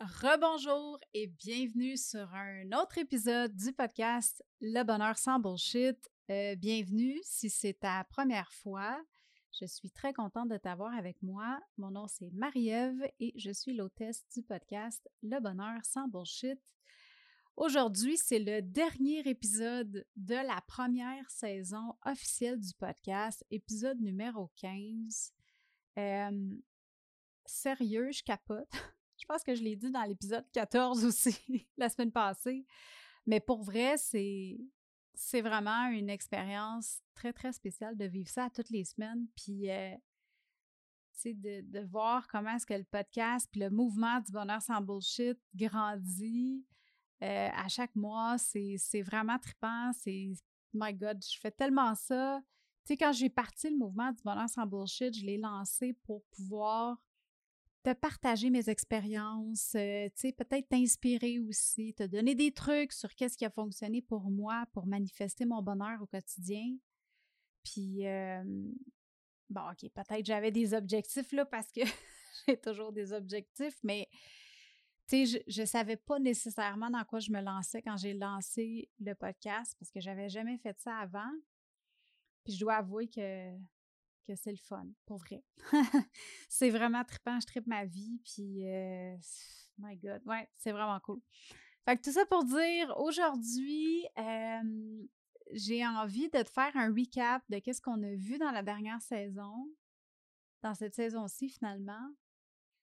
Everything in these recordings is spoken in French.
Rebonjour et bienvenue sur un autre épisode du podcast Le bonheur sans bullshit. Euh, bienvenue si c'est ta première fois. Je suis très contente de t'avoir avec moi. Mon nom c'est Marie-Ève et je suis l'hôtesse du podcast Le bonheur sans bullshit. Aujourd'hui, c'est le dernier épisode de la première saison officielle du podcast, épisode numéro 15. Euh, sérieux, je capote. Je pense que je l'ai dit dans l'épisode 14 aussi, la semaine passée. Mais pour vrai, c'est, c'est vraiment une expérience très, très spéciale de vivre ça toutes les semaines. Puis, euh, de, de voir comment est-ce que le podcast puis le mouvement du bonheur sans bullshit grandit euh, à chaque mois. C'est, c'est vraiment trippant. C'est, my God, je fais tellement ça. Tu sais, quand j'ai parti le mouvement du bonheur sans bullshit, je l'ai lancé pour pouvoir te partager mes expériences, euh, tu sais, peut-être t'inspirer aussi, te donner des trucs sur qu'est-ce qui a fonctionné pour moi pour manifester mon bonheur au quotidien. Puis, bon, OK, peut-être j'avais des objectifs là parce que j'ai toujours des objectifs, mais tu sais, je ne savais pas nécessairement dans quoi je me lançais quand j'ai lancé le podcast parce que j'avais jamais fait ça avant. Puis je dois avouer que que c'est le fun, pour vrai. c'est vraiment trippant, je trippe ma vie, puis euh, my God, ouais, c'est vraiment cool. Fait que tout ça pour dire, aujourd'hui, j'ai envie de te faire un recap de qu'est-ce qu'on a vu dans la dernière saison, dans cette saison-ci finalement,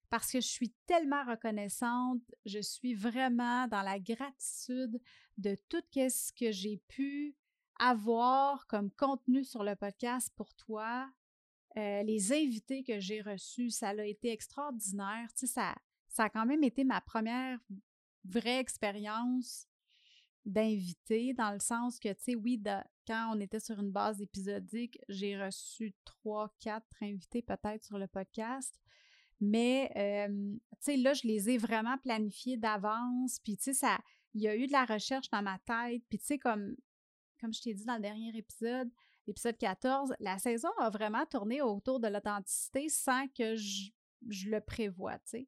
parce que je suis tellement reconnaissante, je suis vraiment dans la gratitude de tout ce que j'ai pu avoir comme contenu sur le podcast pour toi, euh, les invités que j'ai reçus, ça a été extraordinaire. Tu sais, ça, ça a quand même été ma première vraie expérience d'invité, dans le sens que, tu sais, oui, quand on était sur une base épisodique, j'ai reçu trois, quatre invités peut-être sur le podcast. Mais, tu sais, là, je les ai vraiment planifiés d'avance. Puis, tu sais, il y a eu de la recherche dans ma tête. Puis, tu sais, comme, comme je t'ai dit dans le dernier épisode, épisode 14, la saison a vraiment tourné autour de l'authenticité sans que je, le prévoie, tu sais.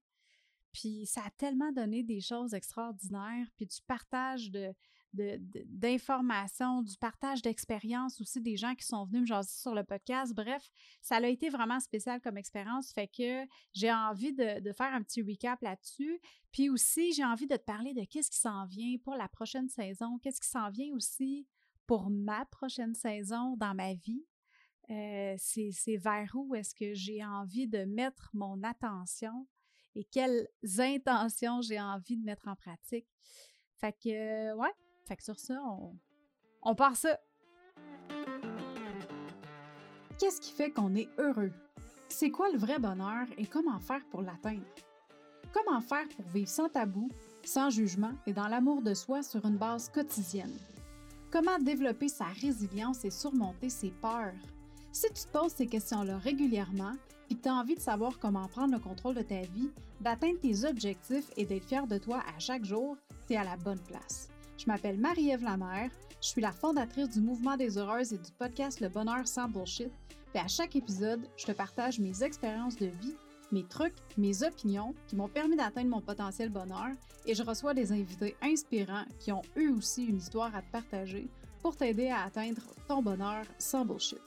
Puis ça a tellement donné des choses extraordinaires, puis du partage de, d'informations, du partage d'expériences aussi des gens qui sont venus me jaser sur le podcast. Bref, ça a été vraiment spécial comme expérience, fait que j'ai envie de, de, faire un petit recap là-dessus. Puis aussi, j'ai envie de te parler de qu'est-ce qui s'en vient pour la prochaine saison, qu'est-ce qui s'en vient aussi pour ma prochaine saison dans ma vie. Euh, c'est vers où est-ce que j'ai envie de mettre mon attention et quelles intentions j'ai envie de mettre en pratique. Fait que, ouais, fait que sur ça, on, on part ça. Qu'est-ce qui fait qu'on est heureux? C'est quoi le vrai bonheur et comment faire pour l'atteindre? Comment faire pour vivre sans tabou, sans jugement et dans l'amour de soi sur une base quotidienne? Comment développer sa résilience et surmonter ses peurs? Si tu te poses ces questions-là régulièrement que tu as envie de savoir comment prendre le contrôle de ta vie, d'atteindre tes objectifs et d'être fier de toi à chaque jour, tu es à la bonne place. Je m'appelle Marie-Ève Lamère, je suis la fondatrice du Mouvement des Heureuses et du podcast Le Bonheur sans Bullshit. Et à chaque épisode, je te partage mes expériences de vie mes trucs, mes opinions qui m'ont permis d'atteindre mon potentiel bonheur et je reçois des invités inspirants qui ont eux aussi une histoire à te partager pour t'aider à atteindre ton bonheur sans bullshit.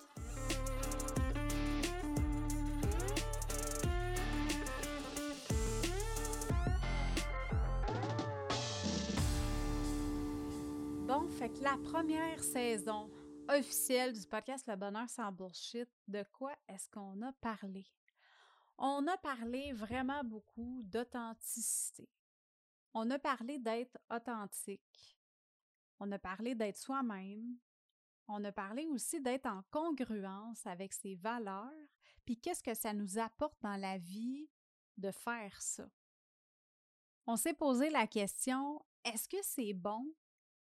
Bon, fait que la première saison officielle du podcast Le Bonheur sans Bullshit, de quoi est-ce qu'on a parlé? On a parlé vraiment beaucoup d'authenticité. On a parlé d'être authentique. On a parlé d'être soi-même. On a parlé aussi d'être en congruence avec ses valeurs, puis qu'est-ce que ça nous apporte dans la vie de faire ça? On s'est posé la question, est-ce que c'est bon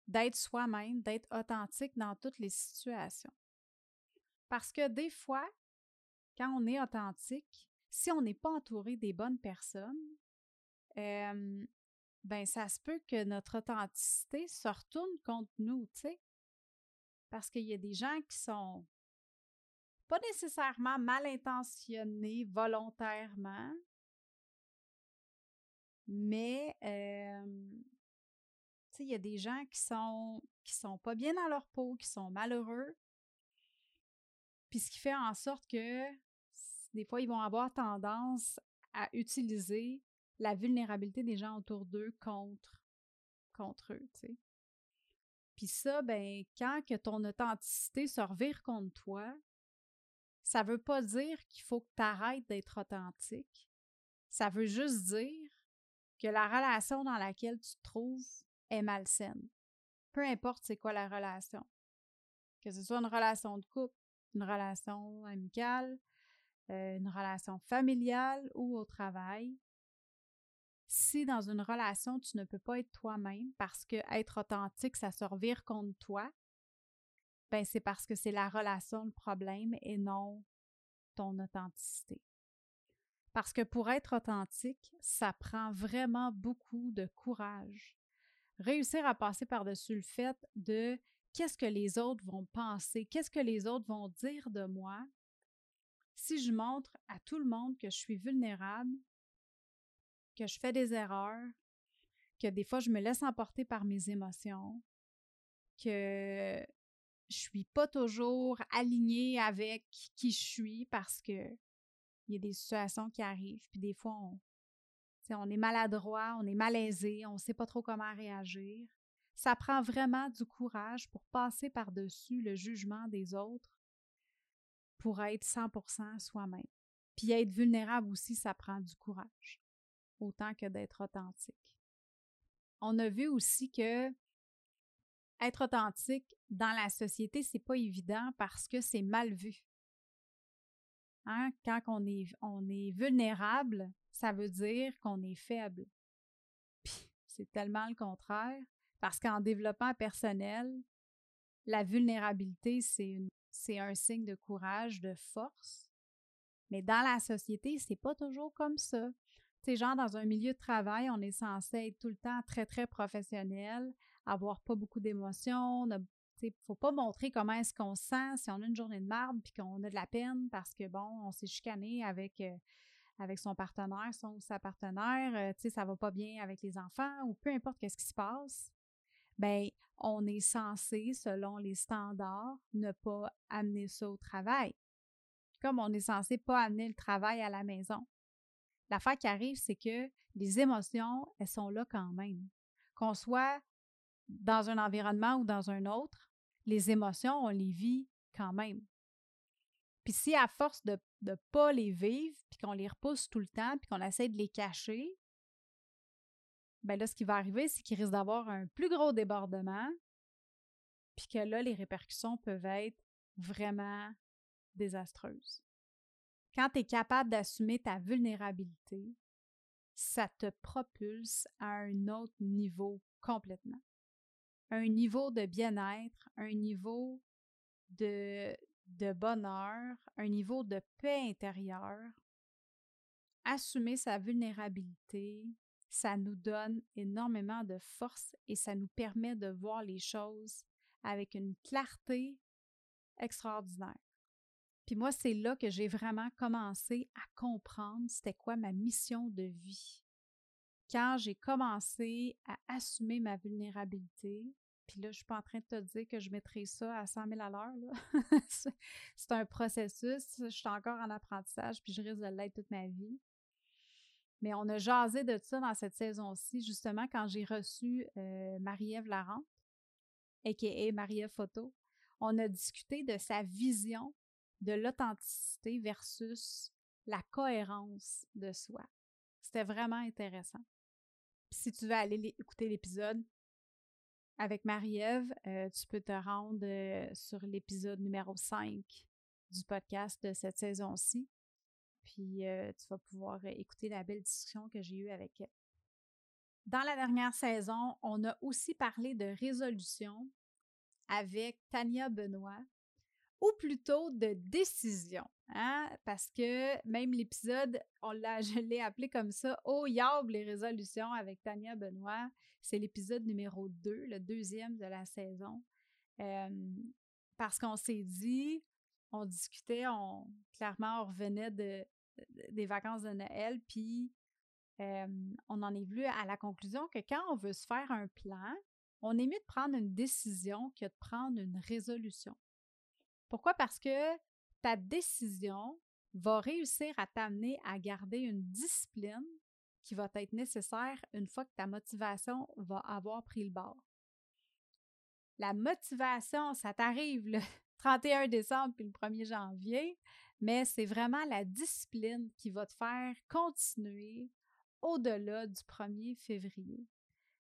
d'être soi-même, d'être authentique dans toutes les situations? Parce que des fois, quand on est authentique, si on n'est pas entouré des bonnes personnes, ben ça se peut que notre authenticité se retourne contre nous, tu sais. Parce qu'il y a des gens qui sont pas nécessairement mal intentionnés volontairement, Mais, sais, il y a des gens qui sont, qui sont pas bien dans leur peau, qui sont malheureux. Puis ce qui fait en sorte que des fois, ils vont avoir tendance à utiliser la vulnérabilité des gens autour d'eux contre, contre eux. Puis ça, ben, quand que ton authenticité se revire contre toi, ça veut pas dire qu'il faut que tu arrêtes d'être authentique. Ça veut juste dire que la relation dans laquelle tu te trouves est malsaine. Peu importe c'est quoi la relation. Que ce soit une relation de couple, une relation amicale, euh, une relation familiale ou au travail, si dans une relation, tu ne peux pas être toi-même parce que être authentique, ça se revire contre toi, ben c'est parce que c'est la relation le problème et non ton authenticité. Parce que pour être authentique, ça prend vraiment beaucoup de courage. Réussir à passer par-dessus le fait de qu'est-ce que les autres vont penser, qu'est-ce que les autres vont dire de moi si je montre à tout le monde que je suis vulnérable, que je fais des erreurs, que des fois je me laisse emporter par mes émotions, que je suis pas toujours alignée avec qui je suis parce que il y a des situations qui arrivent, puis des fois on, on est maladroit, on est malaisé, on ne sait pas trop comment réagir. Ça prend vraiment du courage pour passer par-dessus le jugement des autres pour être 100% soi-même. Puis être vulnérable aussi, ça prend du courage, autant que d'être authentique. On a vu aussi que être authentique dans la société, c'est pas évident parce que c'est mal vu. Hein? Quand on est, on est vulnérable, ça veut dire qu'on est faible. Puis c'est tellement le contraire, parce qu'en développement personnel, la vulnérabilité, c'est une c'est un signe de courage, de force. Mais dans la société, c'est pas toujours comme ça. Tu genre, dans un milieu de travail, on est censé être tout le temps très, très professionnel, avoir pas beaucoup d'émotions, il ne faut pas montrer comment est-ce qu'on se sent si on a une journée de marde puis qu'on a de la peine parce que, bon, on s'est chicané avec, euh, avec son partenaire, son ou sa partenaire, euh, tu sais, ça va pas bien avec les enfants ou peu importe qu'est-ce qui se passe ben on est censé, selon les standards, ne pas amener ça au travail. Comme on est censé pas amener le travail à la maison. L'affaire qui arrive, c'est que les émotions, elles sont là quand même. Qu'on soit dans un environnement ou dans un autre, les émotions, on les vit quand même. Puis si à force de ne pas les vivre, puis qu'on les repousse tout le temps, puis qu'on essaie de les cacher, ben là, ce qui va arriver, c'est qu'il risque d'avoir un plus gros débordement, puis que là, les répercussions peuvent être vraiment désastreuses. Quand tu es capable d'assumer ta vulnérabilité, ça te propulse à un autre niveau complètement. Un niveau de bien-être, un niveau de, de bonheur, un niveau de paix intérieure. Assumer sa vulnérabilité, ça nous donne énormément de force et ça nous permet de voir les choses avec une clarté extraordinaire. Puis moi, c'est là que j'ai vraiment commencé à comprendre c'était quoi ma mission de vie. Quand j'ai commencé à assumer ma vulnérabilité, puis là, je suis pas en train de te dire que je mettrai ça à 100 000 à l'heure. c'est un processus. Je suis encore en apprentissage, puis je risque de l'être toute ma vie. Mais on a jasé de ça dans cette saison-ci, justement, quand j'ai reçu euh, Marie-Ève Larente, a.k.a. Marie-Ève Photo. On a discuté de sa vision de l'authenticité versus la cohérence de soi. C'était vraiment intéressant. si tu veux aller écouter l'épisode avec Marie-Ève, euh, tu peux te rendre euh, sur l'épisode numéro 5 du podcast de cette saison-ci. Puis tu vas pouvoir écouter la belle discussion que j'ai eue avec elle. Dans la dernière saison, on a aussi parlé de résolution avec Tania Benoît, ou plutôt de décision, hein? parce que même l'épisode, je l'ai appelé comme ça, Oh Yab les résolutions avec Tania Benoît. C'est l'épisode numéro 2, le deuxième de la saison. parce qu'on s'est dit, on discutait, on clairement on revenait de, des vacances de Noël, puis on en est venu à la conclusion que quand on veut se faire un plan, on est mieux de prendre une décision que de prendre une résolution. Pourquoi? Parce que ta décision va réussir à t'amener à garder une discipline qui va être nécessaire une fois que ta motivation va avoir pris le bord. La motivation, ça t'arrive 31 décembre puis le 1er janvier, mais c'est vraiment la discipline qui va te faire continuer au-delà du 1er février.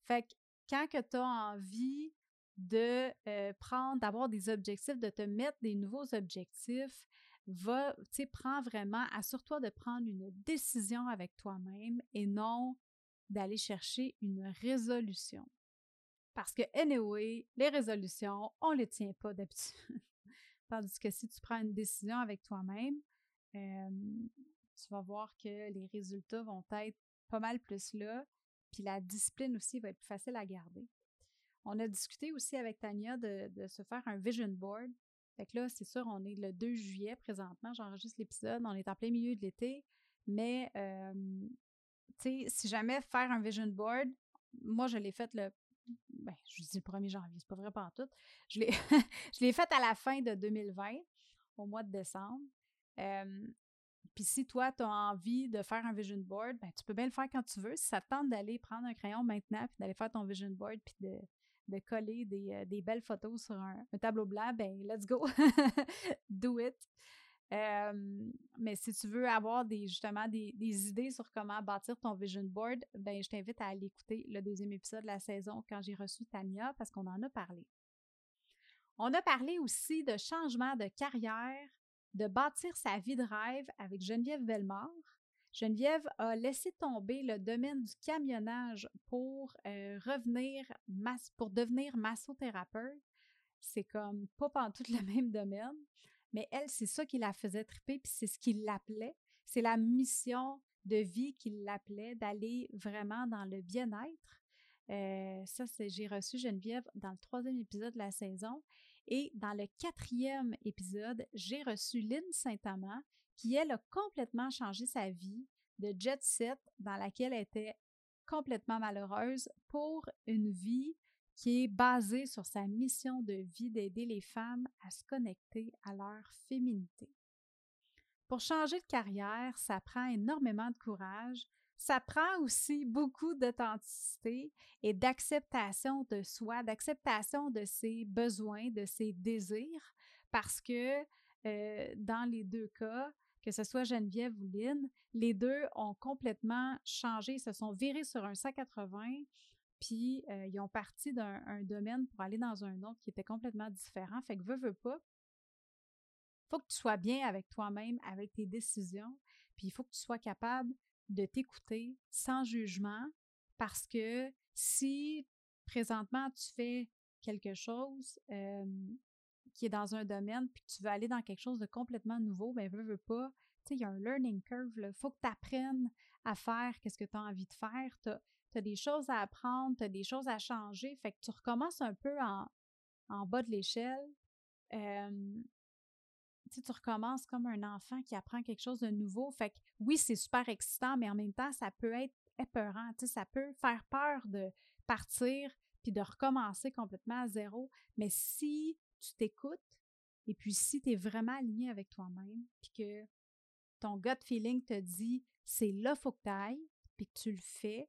Fait que quand que tu as envie de euh, prendre, d'avoir des objectifs, de te mettre des nouveaux objectifs, va, tu sais, prends vraiment, assure-toi de prendre une décision avec toi-même et non d'aller chercher une résolution. Parce que, anyway, les résolutions, on ne les tient pas d'habitude. Tandis que si tu prends une décision avec toi-même, tu vas voir que les résultats vont être pas mal plus là, puis la discipline aussi va être plus facile à garder. On a discuté aussi avec Tania de, se faire un vision board. Fait que là, c'est sûr, on est le 2 juillet présentement, j'enregistre l'épisode, on est en plein milieu de l'été, mais tu sais, si jamais faire un vision board, moi je l'ai fait le ben, je dis le 1er janvier, c'est pas vrai pas tout. Je l'ai, je l'ai fait à la fin de 2020, au mois de décembre. puis si toi, tu as envie de faire un vision board, ben, tu peux bien le faire quand tu veux. Si ça te tente d'aller prendre un crayon maintenant, puis d'aller faire ton vision board, puis de, de coller des, euh, des, belles photos sur un, tableau blanc, ben let's go, do it. Mais si tu veux avoir justement des, des, idées sur comment bâtir ton vision board, ben je t'invite à aller écouter le deuxième épisode de la saison quand j'ai reçu Tania parce qu'on en a parlé. On a parlé aussi de changement de carrière, de bâtir sa vie de rêve avec Geneviève Bellemare. Geneviève a laissé tomber le domaine du camionnage pour euh, revenir, pour devenir massothérapeute. C'est comme pas en tout le même domaine, mais elle, c'est ça qui la faisait triper, puis c'est ce qui l'appelait. C'est la mission de vie qui l'appelait, d'aller vraiment dans le bien-être. Euh, ça, c'est j'ai reçu Geneviève dans le troisième épisode de la saison. Et dans le quatrième épisode, j'ai reçu Lynn Saint-Amand, qui, elle, a complètement changé sa vie de jet set dans laquelle elle était complètement malheureuse pour une vie qui est basée sur sa mission de vie d'aider les femmes à se connecter à leur féminité. Pour changer de carrière, ça prend énormément de courage, ça prend aussi beaucoup d'authenticité et d'acceptation de soi, d'acceptation de ses besoins, de ses désirs, parce que euh, dans les deux cas, que ce soit Geneviève ou Lynn, les deux ont complètement changé, se sont virés sur un 180, puis euh, ils ont parti d'un domaine pour aller dans un autre qui était complètement différent. Fait que veux, veux pas, faut que tu sois bien avec toi-même, avec tes décisions, puis il faut que tu sois capable de t'écouter sans jugement, parce que si présentement tu fais quelque chose, qui est dans un domaine, puis tu veux aller dans quelque chose de complètement nouveau, ben veux, veux pas. Tu sais, il y a un learning curve, il faut que tu apprennes à faire qu'est-ce que tu as envie de faire. Tu as, des choses à apprendre, tu as des choses à changer, fait que tu recommences un peu en, en bas de l'échelle. Tu recommences comme un enfant qui apprend quelque chose de nouveau. Fait que oui, c'est super excitant, mais en même temps, ça peut être épeurant. Ça peut faire peur de partir puis de recommencer complètement à zéro. Mais si tu t'écoutes, et puis si tu es vraiment aligné avec toi-même, puis que ton gut feeling te dit c'est là faut que tu ailles, puis que tu le fais,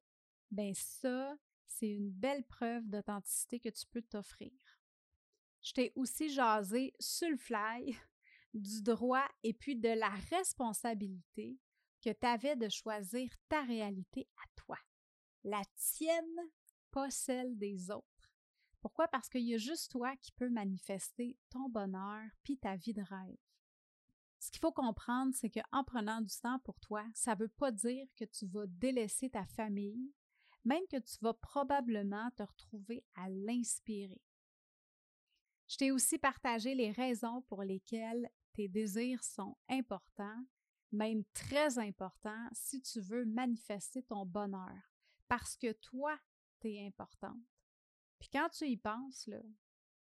ben ça, c'est une belle preuve d'authenticité que tu peux t'offrir. Je t'ai aussi jasé sur le fly du droit et puis de la responsabilité que tu avais de choisir ta réalité à toi, la tienne, pas celle des autres. Pourquoi? Parce qu'il y a juste toi qui peux manifester ton bonheur puis ta vie de rêve. Ce qu'il faut comprendre, c'est qu'en prenant du temps pour toi, ça ne veut pas dire que tu vas délaisser ta famille, même que tu vas probablement te retrouver à l'inspirer. Je t'ai aussi partagé les raisons pour lesquelles tes désirs sont importants, même très importants, si tu veux manifester ton bonheur, parce que toi, tu es importante. Puis quand tu y penses, là,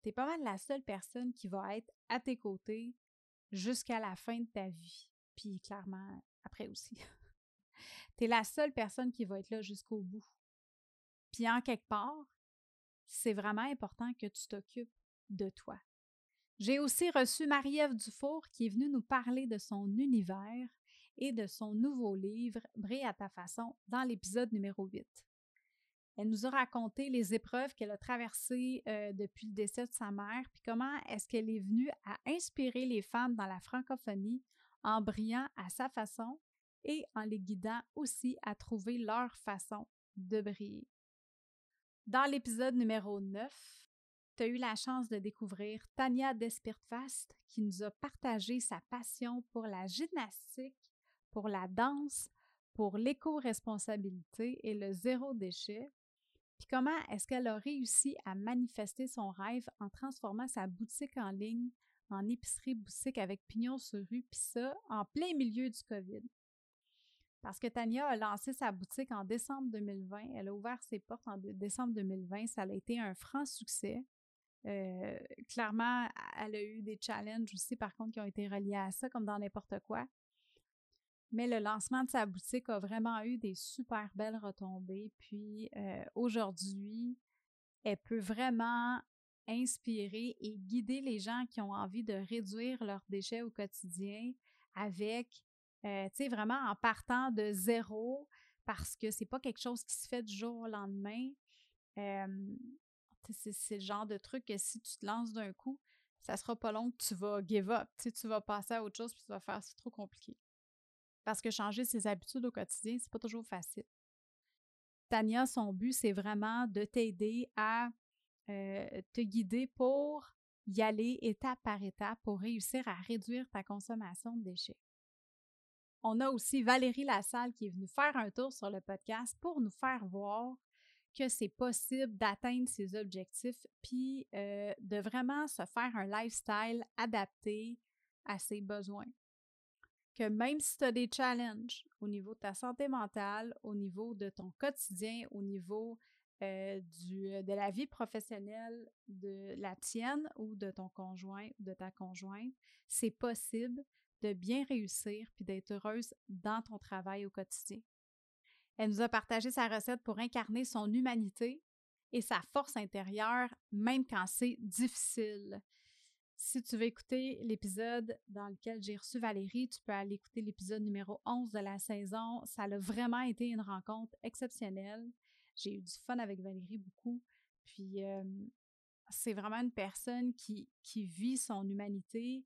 t'es pas mal la seule personne qui va être à tes côtés jusqu'à la fin de ta vie. Puis clairement, après aussi. tu es la seule personne qui va être là jusqu'au bout. Puis en quelque part, c'est vraiment important que tu t'occupes de toi. J'ai aussi reçu Marie-Ève Dufour qui est venue nous parler de son univers et de son nouveau livre Brille à ta façon dans l'épisode numéro 8. Elle nous a raconté les épreuves qu'elle a traversées euh, depuis le décès de sa mère, puis comment est-ce qu'elle est venue à inspirer les femmes dans la francophonie en brillant à sa façon et en les guidant aussi à trouver leur façon de briller. Dans l'épisode numéro 9, tu as eu la chance de découvrir Tania Despirtfast qui nous a partagé sa passion pour la gymnastique, pour la danse, pour l'éco-responsabilité et le zéro déchet. Puis comment est-ce qu'elle a réussi à manifester son rêve en transformant sa boutique en ligne en épicerie boutique avec pignon sur rue, puis ça en plein milieu du COVID? Parce que Tania a lancé sa boutique en décembre 2020. Elle a ouvert ses portes en décembre 2020. Ça a été un franc succès. Euh, clairement, elle a eu des challenges aussi, par contre, qui ont été reliés à ça, comme dans n'importe quoi. Mais le lancement de sa boutique a vraiment eu des super belles retombées. Puis euh, aujourd'hui, elle peut vraiment inspirer et guider les gens qui ont envie de réduire leurs déchets au quotidien avec, euh, tu sais, vraiment en partant de zéro parce que c'est pas quelque chose qui se fait du jour au lendemain. c'est le genre de truc que si tu te lances d'un coup, ça sera pas long que tu vas give up. Tu vas passer à autre chose puis tu vas faire c'est trop compliqué. Parce que changer ses habitudes au quotidien, c'est pas toujours facile. Tania, son but, c'est vraiment de t'aider à euh, te guider pour y aller étape par étape pour réussir à réduire ta consommation de déchets. On a aussi Valérie Lassalle qui est venue faire un tour sur le podcast pour nous faire voir que c'est possible d'atteindre ses objectifs puis euh, de vraiment se faire un lifestyle adapté à ses besoins. Que même si tu as des challenges au niveau de ta santé mentale, au niveau de ton quotidien, au niveau euh, euh, de la vie professionnelle de la tienne ou de ton conjoint ou de ta conjointe, c'est possible de bien réussir puis d'être heureuse dans ton travail au quotidien. Elle nous a partagé sa recette pour incarner son humanité et sa force intérieure, même quand c'est difficile. Si tu veux écouter l'épisode dans lequel j'ai reçu Valérie, tu peux aller écouter l'épisode numéro 11 de la saison. Ça a vraiment été une rencontre exceptionnelle. J'ai eu du fun avec Valérie beaucoup. Puis c'est vraiment une personne qui, qui vit son humanité,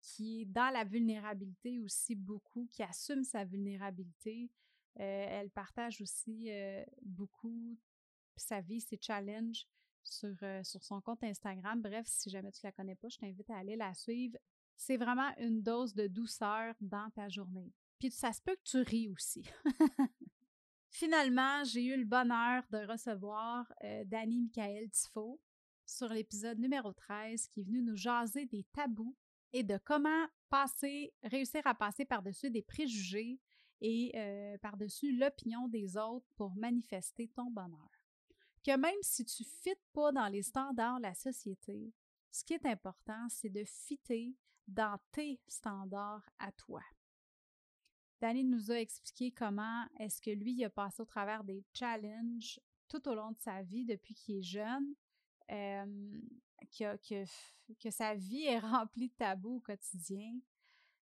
qui est dans la vulnérabilité aussi beaucoup, qui assume sa vulnérabilité. Euh, elle partage aussi beaucoup sa vie, ses challenges sur, sur son compte Instagram. Bref, si jamais tu la connais pas, je t'invite à aller la suivre. C'est vraiment une dose de douceur dans ta journée. Puis ça se peut que tu ris aussi. Finalement, j'ai eu le bonheur de recevoir euh, Dani Michael Tifo sur l'épisode numéro 13 qui est venu nous jaser des tabous et de comment passer, réussir à passer par-dessus des préjugés et euh, par-dessus l'opinion des autres pour manifester ton bonheur. Que même si tu ne fites pas dans les standards de la société, ce qui est important, c'est de fitter dans tes standards à toi. Danny nous a expliqué comment est-ce que lui a passé au travers des challenges tout au long de sa vie depuis qu'il est jeune, que, que, sa vie est remplie de tabous au quotidien,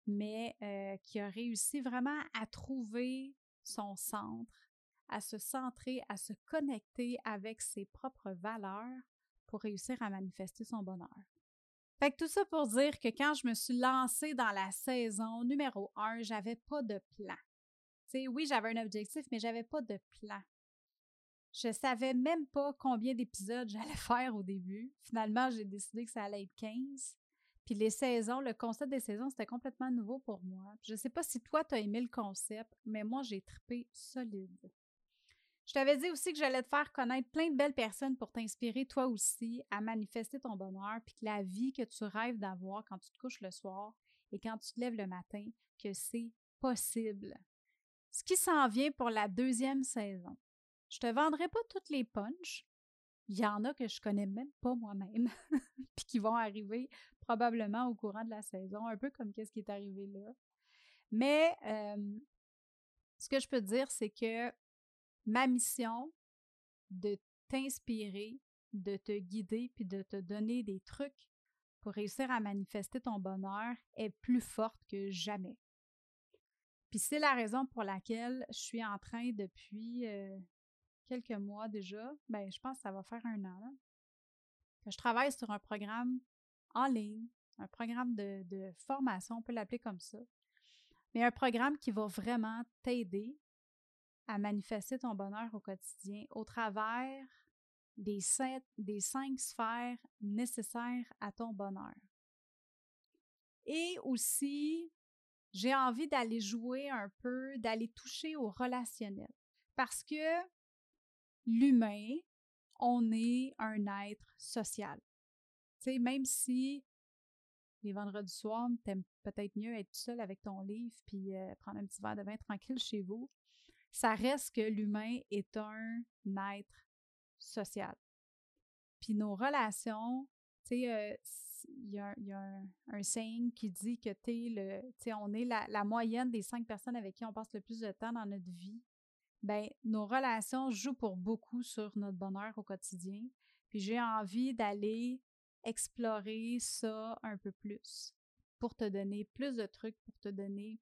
mais euh, qui a réussi vraiment à trouver son centre, à se centrer, à se connecter avec ses propres valeurs pour réussir à manifester son bonheur. Fait que tout ça pour dire que quand je me suis lancée dans la saison numéro 1, j'avais pas de plan. sais, oui, j'avais un objectif, mais j'avais pas de plan. Je savais même pas combien d'épisodes j'allais faire au début. Finalement, j'ai décidé que ça allait être 15. Puis les saisons, le concept des saisons, c'était complètement nouveau pour moi. Je sais pas si toi, tu as aimé le concept, mais moi, j'ai trippé solide. Je t'avais dit aussi que j'allais te faire connaître plein de belles personnes pour t'inspirer toi aussi à manifester ton bonheur, puis que la vie que tu rêves d'avoir quand tu te couches le soir et quand tu te lèves le matin, que c'est possible. Ce qui s'en vient pour la deuxième saison. Je te vendrai pas toutes les punches. Il y en a que je connais même pas moi-même, puis qui vont arriver probablement au courant de la saison, un peu comme qu'est-ce qui est arrivé là. Mais ce que je peux te dire, c'est que ma mission de t'inspirer, de te guider, puis de te donner des trucs pour réussir à manifester ton bonheur est plus forte que jamais. Puis c'est la raison pour laquelle je suis en train depuis euh, quelques mois déjà, ben je pense que ça va faire un an, que je travaille sur un programme en ligne, un programme de, de formation, on peut l'appeler comme ça, mais un programme qui va vraiment t'aider à manifester ton bonheur au quotidien au travers des cinq, sphères nécessaires à ton bonheur. Et aussi, j'ai envie d'aller jouer un peu, d'aller toucher au relationnel. Parce que l'humain, on est un être social. Tu sais, même si les vendredis soirs, t'aimes peut-être mieux être seul avec ton livre puis euh, prendre un petit verre de vin tranquille chez vous, ça reste que l'humain est un être social. Puis nos relations, tu sais, euh, il y a, un, saying qui dit que es le, on est la, la, moyenne des cinq personnes avec qui on passe le plus de temps dans notre vie. Ben, nos relations jouent pour beaucoup sur notre bonheur au quotidien. Puis j'ai envie d'aller explorer ça un peu plus pour te donner plus de trucs, pour te donner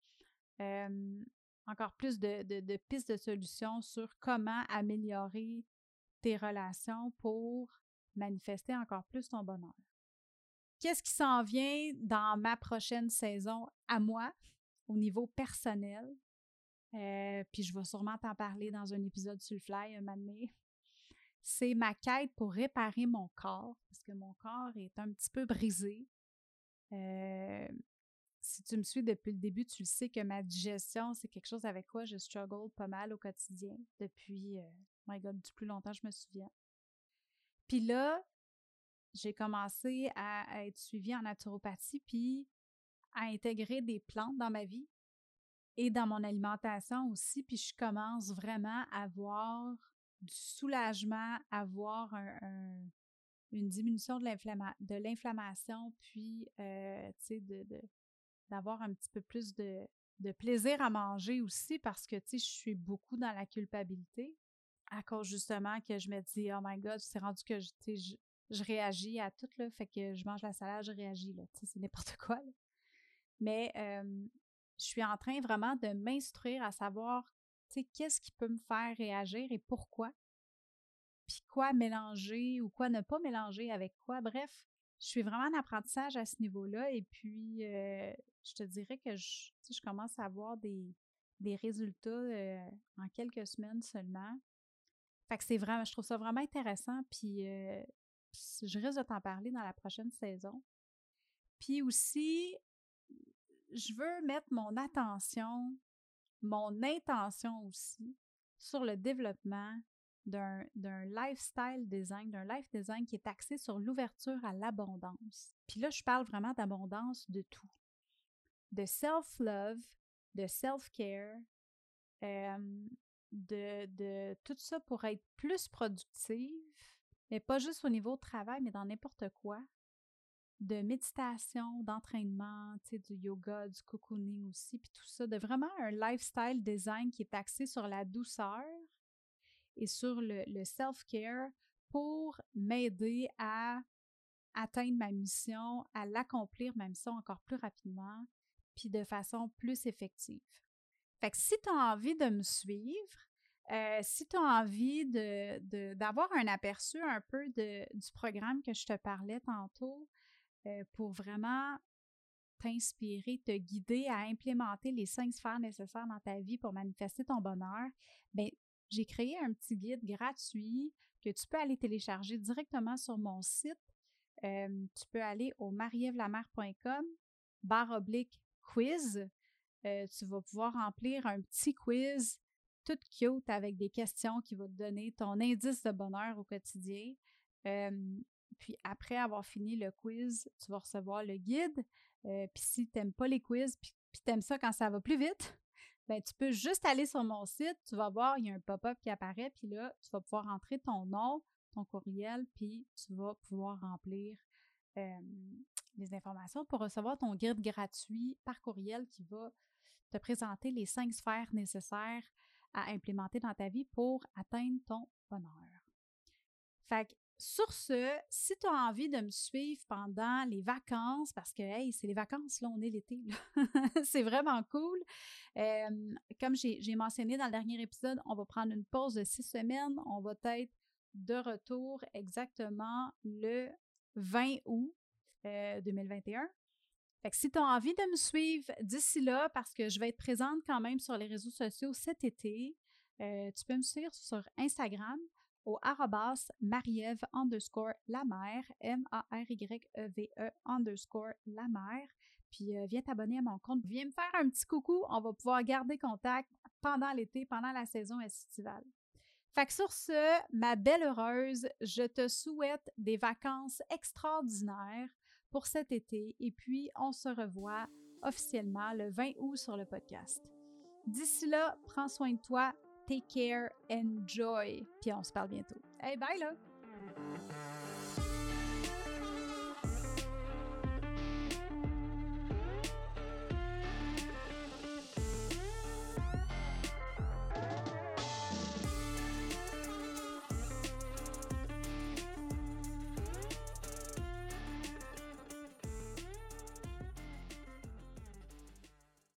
encore plus de, pistes de solutions sur comment améliorer tes relations pour manifester encore plus ton bonheur. Qu'est-ce qui s'en vient dans ma prochaine saison à moi au niveau personnel? Euh, puis je vais sûrement t'en parler dans un épisode sur le fly un moment donné c'est ma quête pour réparer mon corps, parce que mon corps est un petit peu brisé. Euh, si tu me suis depuis le début, tu le sais que ma digestion, c'est quelque chose avec quoi je struggle pas mal au quotidien depuis, euh, my God, du plus longtemps je me souviens. Puis là, j'ai commencé à, être suivie en naturopathie, puis à intégrer des plantes dans ma vie et dans mon alimentation aussi, puis je commence vraiment à voir du soulagement, avoir une diminution de l'inflammation, puis euh, d'avoir un petit peu plus de, plaisir à manger aussi parce que je suis beaucoup dans la culpabilité à cause justement que je me dis oh my god c'est rendu que je, je, réagis à tout là fait que je mange la salade je réagis là c'est n'importe quoi mais je suis en train vraiment de m'instruire à savoir qu'est-ce qui peut me faire réagir et pourquoi? Puis quoi mélanger ou quoi ne pas mélanger avec quoi? Bref, je suis vraiment en apprentissage à ce niveau-là et puis je te dirais que je, je commence à avoir des, résultats euh, en quelques semaines seulement. Fait que c'est vraiment, je trouve ça vraiment intéressant, puis je risque de t'en parler dans la prochaine saison. Puis aussi, je veux mettre mon attention mon intention aussi sur le développement d'un lifestyle design, d'un life design qui est axé sur l'ouverture à l'abondance. Puis là, je parle vraiment d'abondance de tout. De self-love, de self-care, de, de tout ça pour être plus productive, mais pas juste au niveau de travail, mais dans n'importe quoi de méditation, d'entraînement, du yoga, du cocooning aussi, puis tout ça, de vraiment un lifestyle design qui est axé sur la douceur et sur le, self-care pour m'aider à atteindre ma mission, à l'accomplir ma mission encore plus rapidement, puis de façon plus effective. Fait que si tu as envie de me suivre, euh, si tu as envie d'avoir de, un aperçu un peu de, du programme que je te parlais tantôt, euh, pour vraiment t'inspirer, te guider à implémenter les cinq sphères nécessaires dans ta vie pour manifester ton bonheur, bien, j'ai créé un petit guide gratuit que tu peux aller télécharger directement sur mon site. Euh, tu peux aller au marievlamer.com barre oblique quiz. Euh, tu vas pouvoir remplir un petit quiz tout cute avec des questions qui vont te donner ton indice de bonheur au quotidien. Puis après avoir fini le quiz, tu vas recevoir le guide. Euh, puis si tu n'aimes pas les quiz, puis, tu aimes ça quand ça va plus vite, ben tu peux juste aller sur mon site, tu vas voir, il y a un pop-up qui apparaît, puis là, tu vas pouvoir entrer ton nom, ton courriel, puis tu vas pouvoir remplir les informations pour recevoir ton guide gratuit par courriel qui va te présenter les cinq sphères nécessaires à implémenter dans ta vie pour atteindre ton bonheur. Fait que sur ce, si tu as envie de me suivre pendant les vacances, parce que, hey, c'est les vacances, là, on est l'été, c'est vraiment cool. comme j'ai mentionné dans le dernier épisode, on va prendre une pause de six semaines. On va être de retour exactement le 20 août 2021. Fait que si tu as envie de me suivre d'ici là, parce que je vais être présente quand même sur les réseaux sociaux cet été, tu peux me suivre sur Instagram au arrobas Marie-Ève underscore la mère, M-A-R-Y-E-V-E e underscore la mère. Puis euh, viens t'abonner à mon compte. Viens me faire un petit coucou. On va pouvoir garder contact pendant l'été, pendant la saison estivale. Fait que sur ce, ma belle heureuse, je te souhaite des vacances extraordinaires pour cet été et puis on se revoit officiellement le 20 août sur le podcast. D'ici là, prends soin de toi, Take care, enjoy. Puis on se parle bientôt. Hey, bye là!